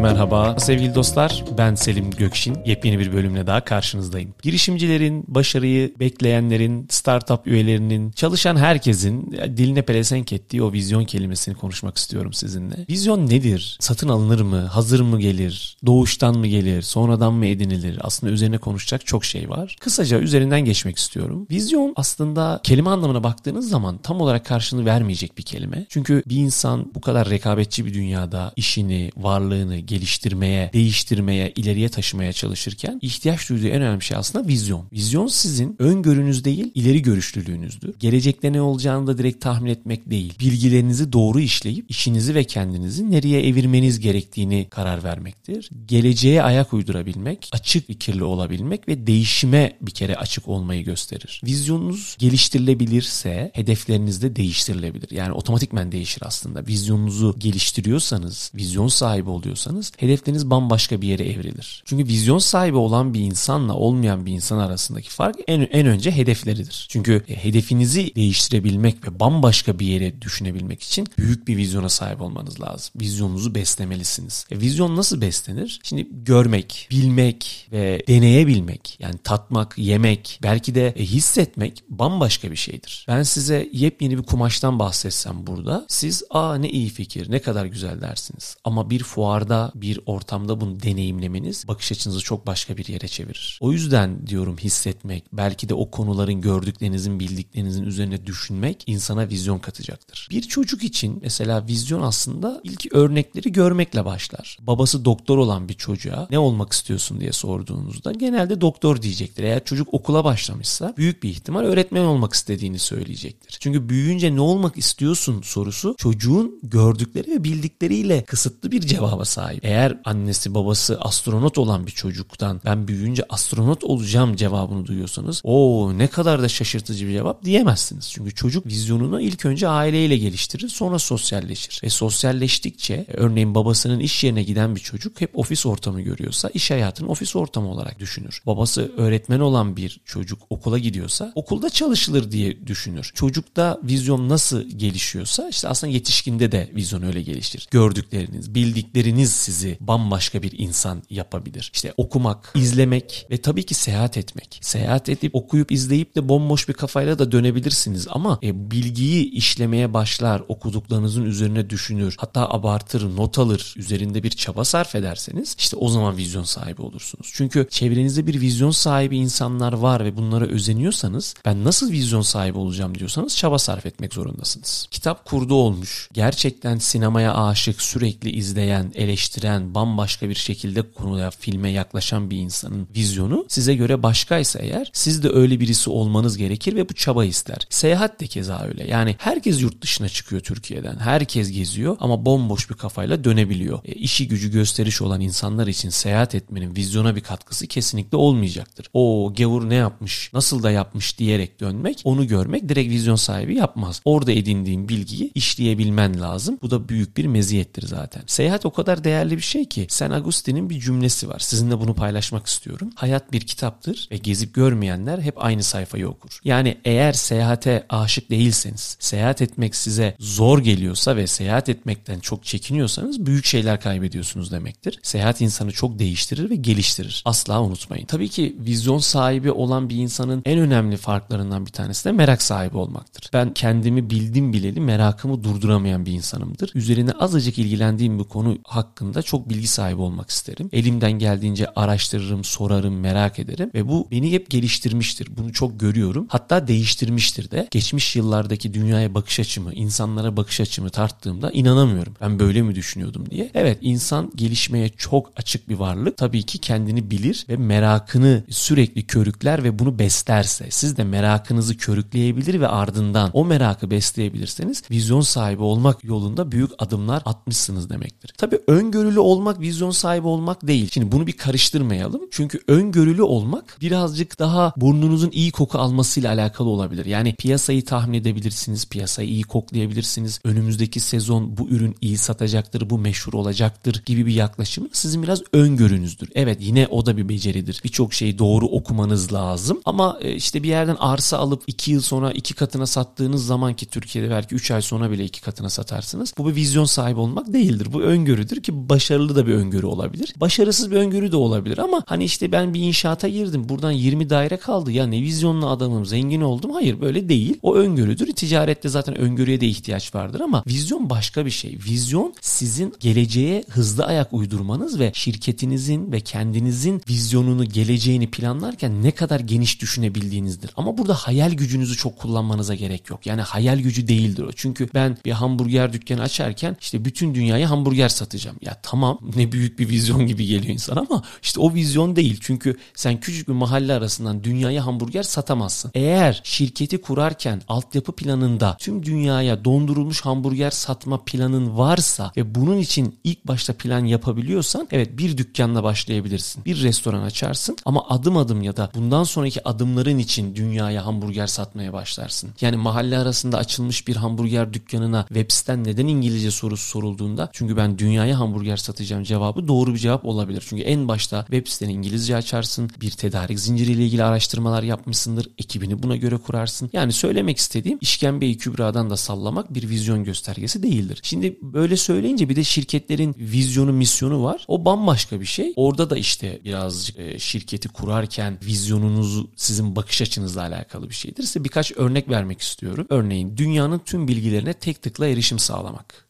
Merhaba sevgili dostlar ben Selim Gökşin. Yepyeni bir bölümle daha karşınızdayım. Girişimcilerin, başarıyı bekleyenlerin, startup üyelerinin, çalışan herkesin diline pelesenk ettiği o vizyon kelimesini konuşmak istiyorum sizinle. Vizyon nedir? Satın alınır mı? Hazır mı gelir? Doğuştan mı gelir? Sonradan mı edinilir? Aslında üzerine konuşacak çok şey var. Kısaca üzerinden geçmek istiyorum. Vizyon aslında kelime anlamına baktığınız zaman tam olarak karşılığını vermeyecek bir kelime. Çünkü bir insan bu kadar rekabetçi bir dünyada işini, varlığını geliştirmeye, değiştirmeye, ileriye taşımaya çalışırken ihtiyaç duyduğu en önemli şey aslında vizyon. Vizyon sizin öngörünüz değil, ileri görüşlülüğünüzdür. Gelecekte ne olacağını da direkt tahmin etmek değil. Bilgilerinizi doğru işleyip işinizi ve kendinizi nereye evirmeniz gerektiğini karar vermektir. Geleceğe ayak uydurabilmek, açık fikirli olabilmek ve değişime bir kere açık olmayı gösterir. Vizyonunuz geliştirilebilirse hedefleriniz de değiştirilebilir. Yani otomatikmen değişir aslında. Vizyonunuzu geliştiriyorsanız, vizyon sahibi oluyorsanız hedefleriniz bambaşka bir yere evrilir. Çünkü vizyon sahibi olan bir insanla olmayan bir insan arasındaki fark en, en önce hedefleridir. Çünkü e, hedefinizi değiştirebilmek ve bambaşka bir yere düşünebilmek için büyük bir vizyona sahip olmanız lazım. Vizyonunuzu beslemelisiniz. E, vizyon nasıl beslenir? Şimdi görmek, bilmek ve deneyebilmek yani tatmak, yemek, belki de e, hissetmek bambaşka bir şeydir. Ben size yepyeni bir kumaştan bahsetsem burada siz aa ne iyi fikir, ne kadar güzel dersiniz. Ama bir fuarda, bir ortamda bunu deneyimlemeniz bakış açınızı çok başka bir yere çevirir. O yüzden diyorum hissetmek, belki de o konuların gördüklerinizin, bildiklerinizin üzerine düşünmek insana vizyon katacaktır. Bir çocuk için mesela vizyon aslında ilk örnekleri görmekle başlar. Babası doktor olan bir çocuğa ne olmak istiyorsun diye sorduğunuzda genelde doktor diyecektir. Eğer çocuk okula başlamışsa büyük bir ihtimal öğretmen olmak istediğini söyleyecektir. Çünkü büyüyünce ne olmak istiyorsun sorusu çocuğun gördükleri ve bildikleriyle kısıtlı bir cevaba sahip. Eğer annesi babası astronot olan bir çocuktan ben büyüyünce astronot olacağım cevabını duyuyorsanız o ne kadar da şaşırtıcı bir cevap diyemezsiniz. Çünkü çocuk vizyonunu ilk önce aileyle geliştirir sonra sosyalleşir. Ve sosyalleştikçe örneğin babasının iş yerine giden bir çocuk hep ofis ortamı görüyorsa iş hayatını ofis ortamı olarak düşünür. Babası öğretmen olan bir çocuk okula gidiyorsa okulda çalışılır diye düşünür. Çocukta vizyon nasıl gelişiyorsa işte aslında yetişkinde de vizyon öyle gelişir. Gördükleriniz, bildikleriniz sizi bambaşka bir insan yapabilir. İşte okumak, izlemek ve tabii ki seyahat etmek. Seyahat edip okuyup izleyip de bomboş bir kafayla da dönebilirsiniz ama e, bilgiyi işlemeye başlar, okuduklarınızın üzerine düşünür, hatta abartır, not alır, üzerinde bir çaba sarf ederseniz işte o zaman vizyon sahibi olursunuz. Çünkü çevrenizde bir vizyon sahibi insanlar var ve bunlara özeniyorsanız ben nasıl vizyon sahibi olacağım diyorsanız çaba sarf etmek zorundasınız. Kitap kurdu olmuş, gerçekten sinemaya aşık, sürekli izleyen, eleştiren, bambaşka bir şekilde konuya, filme yaklaşan bir insanın vizyonu size göre başkaysa eğer siz de öyle birisi olmanız gerekir ve bu çaba ister. Seyahat de keza öyle. Yani herkes yurt dışına çıkıyor Türkiye'den. Herkes geziyor ama bomboş bir kafayla dönebiliyor. E, işi gücü gösteriş olan insanlar için seyahat etmenin vizyona bir katkısı kesinlikle olmayacaktır. O gavur ne yapmış, nasıl da yapmış diyerek dönmek, onu görmek direkt vizyon sahibi yapmaz. Orada edindiğin bilgiyi işleyebilmen lazım. Bu da büyük bir meziyettir zaten. Seyahat o kadar değerli bir şey ki Sen Agustin'in bir cümlesi var. Sizinle bunu paylaşmak istiyorum. Hayat bir kitaptır ve gezip görmeyenler hep aynı sayfayı okur. Yani eğer seyahate aşık değilseniz, seyahat etmek size zor geliyorsa ve seyahat etmekten çok çekiniyorsanız büyük şeyler kaybediyorsunuz demektir. Seyahat insanı çok değiştirir ve geliştirir. Asla unutmayın. Tabii ki vizyon sahibi olan bir insanın en önemli farklarından bir tanesi de merak sahibi olmaktır. Ben kendimi bildim bileli merakımı durduramayan bir insanımdır. Üzerine azıcık ilgilendiğim bir konu hakkında çok bilgi sahibi olmak isterim. Elimden geldiğince araştırırım, sorarım, merak ederim ve bu beni hep geliştirmiştir. Bunu çok görüyorum. Hatta değiştirmiştir de. Geçmiş yıllardaki dünyaya bakış açımı, insanlara bakış açımı tarttığımda inanamıyorum. Ben böyle mi düşünüyordum diye. Evet insan gelişmeye çok açık bir varlık. Tabii ki kendini bilir ve merakını sürekli körükler ve bunu beslerse siz de merakınızı körükleyebilir ve ardından o merakı besleyebilirseniz vizyon sahibi olmak yolunda büyük adımlar atmışsınız demektir. Tabii öngörülü olmak vizyon sahibi olmak değil. Şimdi bunu bir karıştırmayalım. Çünkü öngörülü olmak birazcık daha burnunuzun iyi koku almasıyla alakalı olabilir. Yani piyasayı tahmin edebilirsiniz, piyasayı iyi koklayabilirsiniz. Önümüzdeki sezon bu ürün iyi satacaktır, bu meşhur olacaktır gibi bir yaklaşım sizin biraz öngörünüzdür. Evet yine o da bir beceridir. Birçok şeyi doğru okumanız lazım. Ama e, işte bir yerden arsa alıp 2 yıl sonra iki katına sattığınız zaman ki Türkiye'de belki 3 ay sonra bile iki katına satarsınız. Bu bir vizyon sahibi olmak değildir. Bu öngörüdür ki başarılı da bir öngörü olabilir. Başarısız bir öngörü de olabilir ama hani işte ben bir inşaata girdim. Buradan 20 daire kaldı. Ya ne vizyonlu adamım, zengin oldum. Hayır böyle değil. O öngörüdür. Ticarette zaten öngörüye de ihtiyaç vardır ama vizyon başka bir şey. Vizyon sizin geleceğe hızlı ayak uydurmanız ve şirketinizin ve kendinizin vizyonunu, geleceğini planlarken ne kadar geniş düşünebildiğinizdir. Ama burada hayal gücünüzü çok kullanmanıza gerek yok. Yani hayal gücü değildir o. Çünkü ben bir hamburger dükkanı açarken işte bütün dünyaya hamburger satacağım. Ya tamam ne büyük bir vizyon gibi geliyor insan ama işte o vizyon değil. Çünkü sen küçük bir mahalle arasından dünyaya hamburger satamazsın. Eğer şirketi kurarken altyapı planında tüm dünyaya dondurulmuş hamburger satma planın varsa ve bunun için ilk başta plan yapabiliyorsan evet bir dükkanla başlayabilirsin. Bir restoran açarsın ama adım adım ya da bundan sonraki adımların için dünyaya hamburger satmaya başlarsın. Yani mahalle arasında açılmış bir hamburger dükkanına web siten neden İngilizce sorusu sorulduğunda çünkü ben dünyaya hamburger satacağım cevabı doğru bir cevap olabilir. Çünkü en başta web siteni İngilizce açarsın, bir tedarik zinciriyle ilgili araştırmalar yapmışsındır, ekibini buna göre kurarsın. Yani söylemek istediğim işkembeyi kübradan da sallamak bir vizyon göstergesi değildir. Şimdi böyle söyleyince bir de şirketlerin vizyonu, misyonu var. O bambaşka bir şey. Orada da işte birazcık e, şirketi kurarken vizyonunuzu sizin bakış açınızla alakalı bir şeydir. Size birkaç örnek vermek istiyorum. Örneğin dünyanın tüm bilgilerine tek tıkla erişim sağlamak.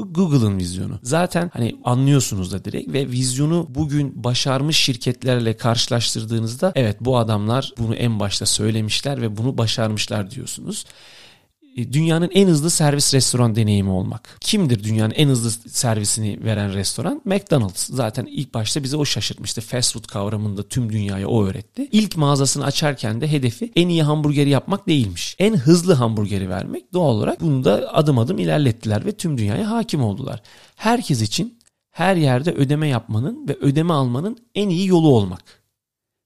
Bu Google'ın vizyonu. Zaten hani anlıyorsunuz da direkt ve vizyonu bugün başarmış şirketlerle karşılaştırdığınızda evet bu adamlar bunu en başta söylemişler ve bunu başarmışlar diyorsunuz. E, dünyanın en hızlı servis restoran deneyimi olmak. Kimdir dünyanın en hızlı servisini veren restoran? McDonald's. Zaten ilk başta bize o şaşırtmıştı. Fast food kavramında tüm dünyaya o öğretti. İlk mağazasını açarken de hedefi en iyi hamburgeri yapmak değilmiş. En hızlı hamburgeri vermek. Doğal olarak bunu da adım adım ilerlettiler ve tüm dünyaya hakim oldular. Herkes için her yerde ödeme yapmanın ve ödeme almanın en iyi yolu olmak.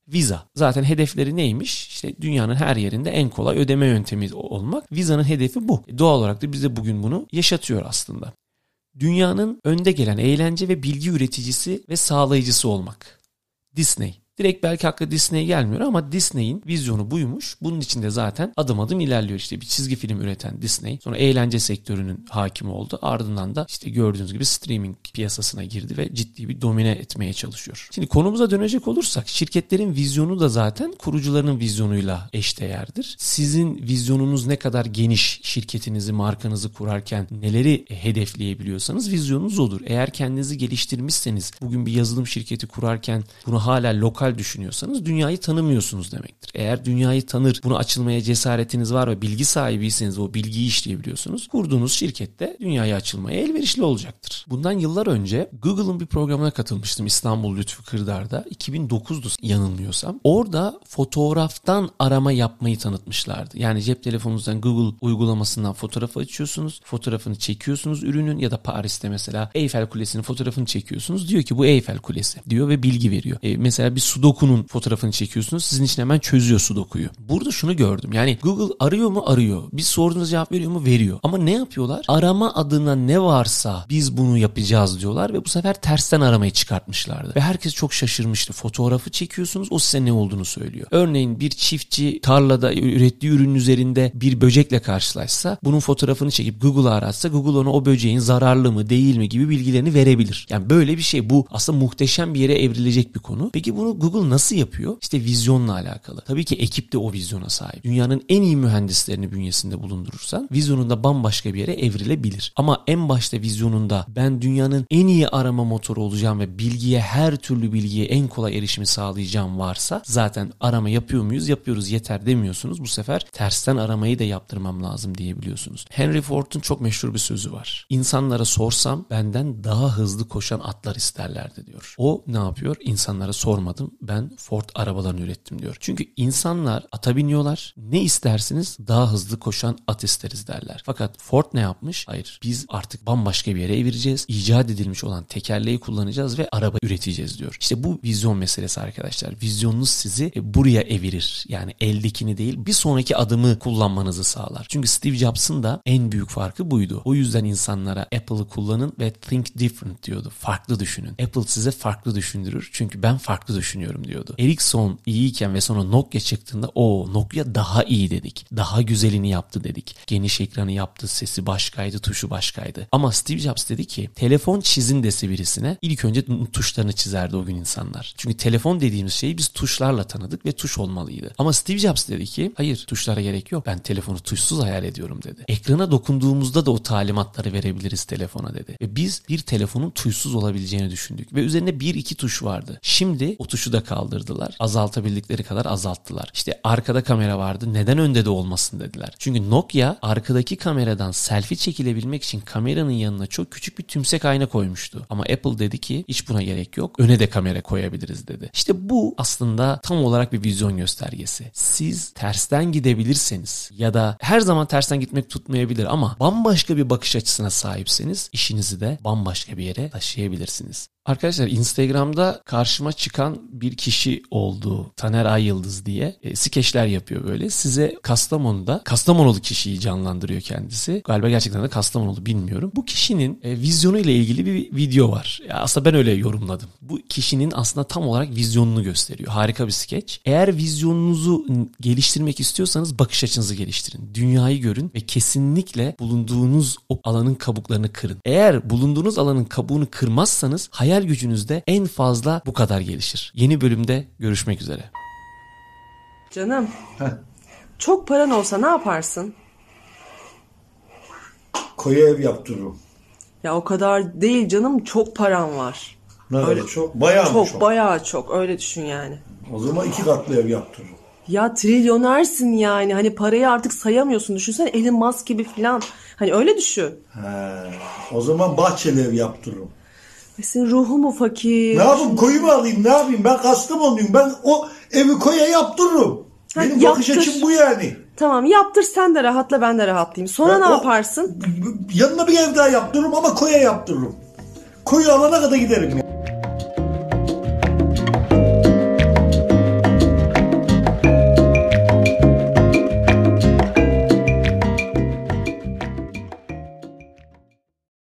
Visa. Zaten hedefleri neymiş? İşte dünyanın her yerinde en kolay ödeme yöntemi olmak. Visa'nın hedefi bu. E, doğal olarak da bize bugün bunu yaşatıyor aslında. Dünyanın önde gelen eğlence ve bilgi üreticisi ve sağlayıcısı olmak. Disney. Direkt belki haklı Disney'e gelmiyor ama Disney'in vizyonu buymuş. Bunun içinde zaten adım adım ilerliyor. İşte bir çizgi film üreten Disney. Sonra eğlence sektörünün hakimi oldu. Ardından da işte gördüğünüz gibi streaming piyasasına girdi ve ciddi bir domine etmeye çalışıyor. Şimdi konumuza dönecek olursak şirketlerin vizyonu da zaten kurucularının vizyonuyla eşdeğerdir. Sizin vizyonunuz ne kadar geniş şirketinizi, markanızı kurarken neleri hedefleyebiliyorsanız vizyonunuz odur. Eğer kendinizi geliştirmişseniz bugün bir yazılım şirketi kurarken bunu hala lokal lokal düşünüyorsanız dünyayı tanımıyorsunuz demektir. Eğer dünyayı tanır, bunu açılmaya cesaretiniz var ve bilgi sahibiyseniz o bilgiyi işleyebiliyorsunuz. Kurduğunuz şirkette dünyaya açılmaya elverişli olacaktır. Bundan yıllar önce Google'ın bir programına katılmıştım İstanbul Lütfü Kırdar'da. 2009'du yanılmıyorsam. Orada fotoğraftan arama yapmayı tanıtmışlardı. Yani cep telefonunuzdan Google uygulamasından fotoğrafı açıyorsunuz. Fotoğrafını çekiyorsunuz ürünün ya da Paris'te mesela Eyfel Kulesi'nin fotoğrafını çekiyorsunuz. Diyor ki bu Eyfel Kulesi diyor ve bilgi veriyor. E, mesela bir Sudoku'nun fotoğrafını çekiyorsunuz. Sizin için hemen çözüyor Sudoku'yu. Burada şunu gördüm. Yani Google arıyor mu? Arıyor. Biz sorduğunuz cevap veriyor mu? Veriyor. Ama ne yapıyorlar? Arama adına ne varsa biz bunu yapacağız diyorlar ve bu sefer tersten aramayı çıkartmışlardı. Ve herkes çok şaşırmıştı. Fotoğrafı çekiyorsunuz o size ne olduğunu söylüyor. Örneğin bir çiftçi tarlada ürettiği ürünün üzerinde bir böcekle karşılaşsa bunun fotoğrafını çekip Google'a aratsa Google ona o böceğin zararlı mı değil mi gibi bilgilerini verebilir. Yani böyle bir şey bu aslında muhteşem bir yere evrilecek bir konu. Peki bunu Google nasıl yapıyor? İşte vizyonla alakalı. Tabii ki ekip de o vizyona sahip. Dünyanın en iyi mühendislerini bünyesinde bulundurursan vizyonunda bambaşka bir yere evrilebilir. Ama en başta vizyonunda ben dünyanın en iyi arama motoru olacağım ve bilgiye her türlü bilgiye en kolay erişimi sağlayacağım varsa zaten arama yapıyor muyuz? Yapıyoruz yeter demiyorsunuz. Bu sefer tersten aramayı da yaptırmam lazım diyebiliyorsunuz. Henry Ford'un çok meşhur bir sözü var. İnsanlara sorsam benden daha hızlı koşan atlar isterlerdi diyor. O ne yapıyor? İnsanlara sormadım. Ben Ford arabalarını ürettim diyor. Çünkü insanlar ata biniyorlar. Ne istersiniz? Daha hızlı koşan at isteriz derler. Fakat Ford ne yapmış? Hayır. Biz artık bambaşka bir yere evireceğiz. İcat edilmiş olan tekerleği kullanacağız ve araba üreteceğiz diyor. İşte bu vizyon meselesi arkadaşlar. Vizyonunuz sizi e, buraya evirir. Yani eldekini değil bir sonraki adımı kullanmanızı sağlar. Çünkü Steve Jobs'ın da en büyük farkı buydu. O yüzden insanlara Apple'ı kullanın ve think different diyordu. Farklı düşünün. Apple size farklı düşündürür. Çünkü ben farklı düşünüyorum düşünüyorum diyordu. Ericsson iyiyken ve sonra Nokia çıktığında o Nokia daha iyi dedik. Daha güzelini yaptı dedik. Geniş ekranı yaptı, sesi başkaydı, tuşu başkaydı. Ama Steve Jobs dedi ki telefon çizin dese birisine ilk önce tuşlarını çizerdi o gün insanlar. Çünkü telefon dediğimiz şeyi biz tuşlarla tanıdık ve tuş olmalıydı. Ama Steve Jobs dedi ki hayır tuşlara gerek yok. Ben telefonu tuşsuz hayal ediyorum dedi. Ekrana dokunduğumuzda da o talimatları verebiliriz telefona dedi. Ve biz bir telefonun tuşsuz olabileceğini düşündük. Ve üzerinde bir iki tuş vardı. Şimdi o tuşu da kaldırdılar. Azaltabildikleri kadar azalttılar. İşte arkada kamera vardı. Neden önde de olmasın dediler. Çünkü Nokia arkadaki kameradan selfie çekilebilmek için kameranın yanına çok küçük bir tümsek ayna koymuştu. Ama Apple dedi ki hiç buna gerek yok. Öne de kamera koyabiliriz dedi. İşte bu aslında tam olarak bir vizyon göstergesi. Siz tersten gidebilirseniz ya da her zaman tersten gitmek tutmayabilir ama bambaşka bir bakış açısına sahipseniz işinizi de bambaşka bir yere taşıyabilirsiniz. Arkadaşlar Instagram'da karşıma çıkan bir kişi oldu. Taner Ay Yıldız diye. E, skeçler yapıyor böyle. Size Kastamonu'da Kastamonulu kişiyi canlandırıyor kendisi. Galiba gerçekten de Kastamonulu bilmiyorum. Bu kişinin e, vizyonu ile ilgili bir video var. Ya aslında ben öyle yorumladım. Bu kişinin aslında tam olarak vizyonunu gösteriyor. Harika bir skeç. Eğer vizyonunuzu geliştirmek istiyorsanız bakış açınızı geliştirin. Dünyayı görün ve kesinlikle bulunduğunuz o alanın kabuklarını kırın. Eğer bulunduğunuz alanın kabuğunu kırmazsanız hayal hayal gücünüz de en fazla bu kadar gelişir. Yeni bölümde görüşmek üzere. Canım. Heh. Çok paran olsa ne yaparsın? Koyu ev yaptırırım. Ya o kadar değil canım çok param var. Ne öyle çok? Bayağı çok, çok? Bayağı çok öyle düşün yani. O zaman iki katlı ev yaptırırım. Ya trilyonersin yani. Hani parayı artık sayamıyorsun. Düşünsene Elon Musk gibi falan. Hani öyle düşün. He. O zaman bahçeli ev yaptırırım. E senin ruhu mu fakir? Ne yapayım koyu mu alayım ne yapayım ben Kastamonluyum ben o evi koya yaptırırım. Ha, Benim yaptır. bakış açım bu yani. Tamam yaptır sen de rahatla ben de rahatlayayım. Sonra ben ne o, yaparsın? Yanına bir ev daha yaptırırım ama koya yaptırırım. Koyu alana kadar giderim ya.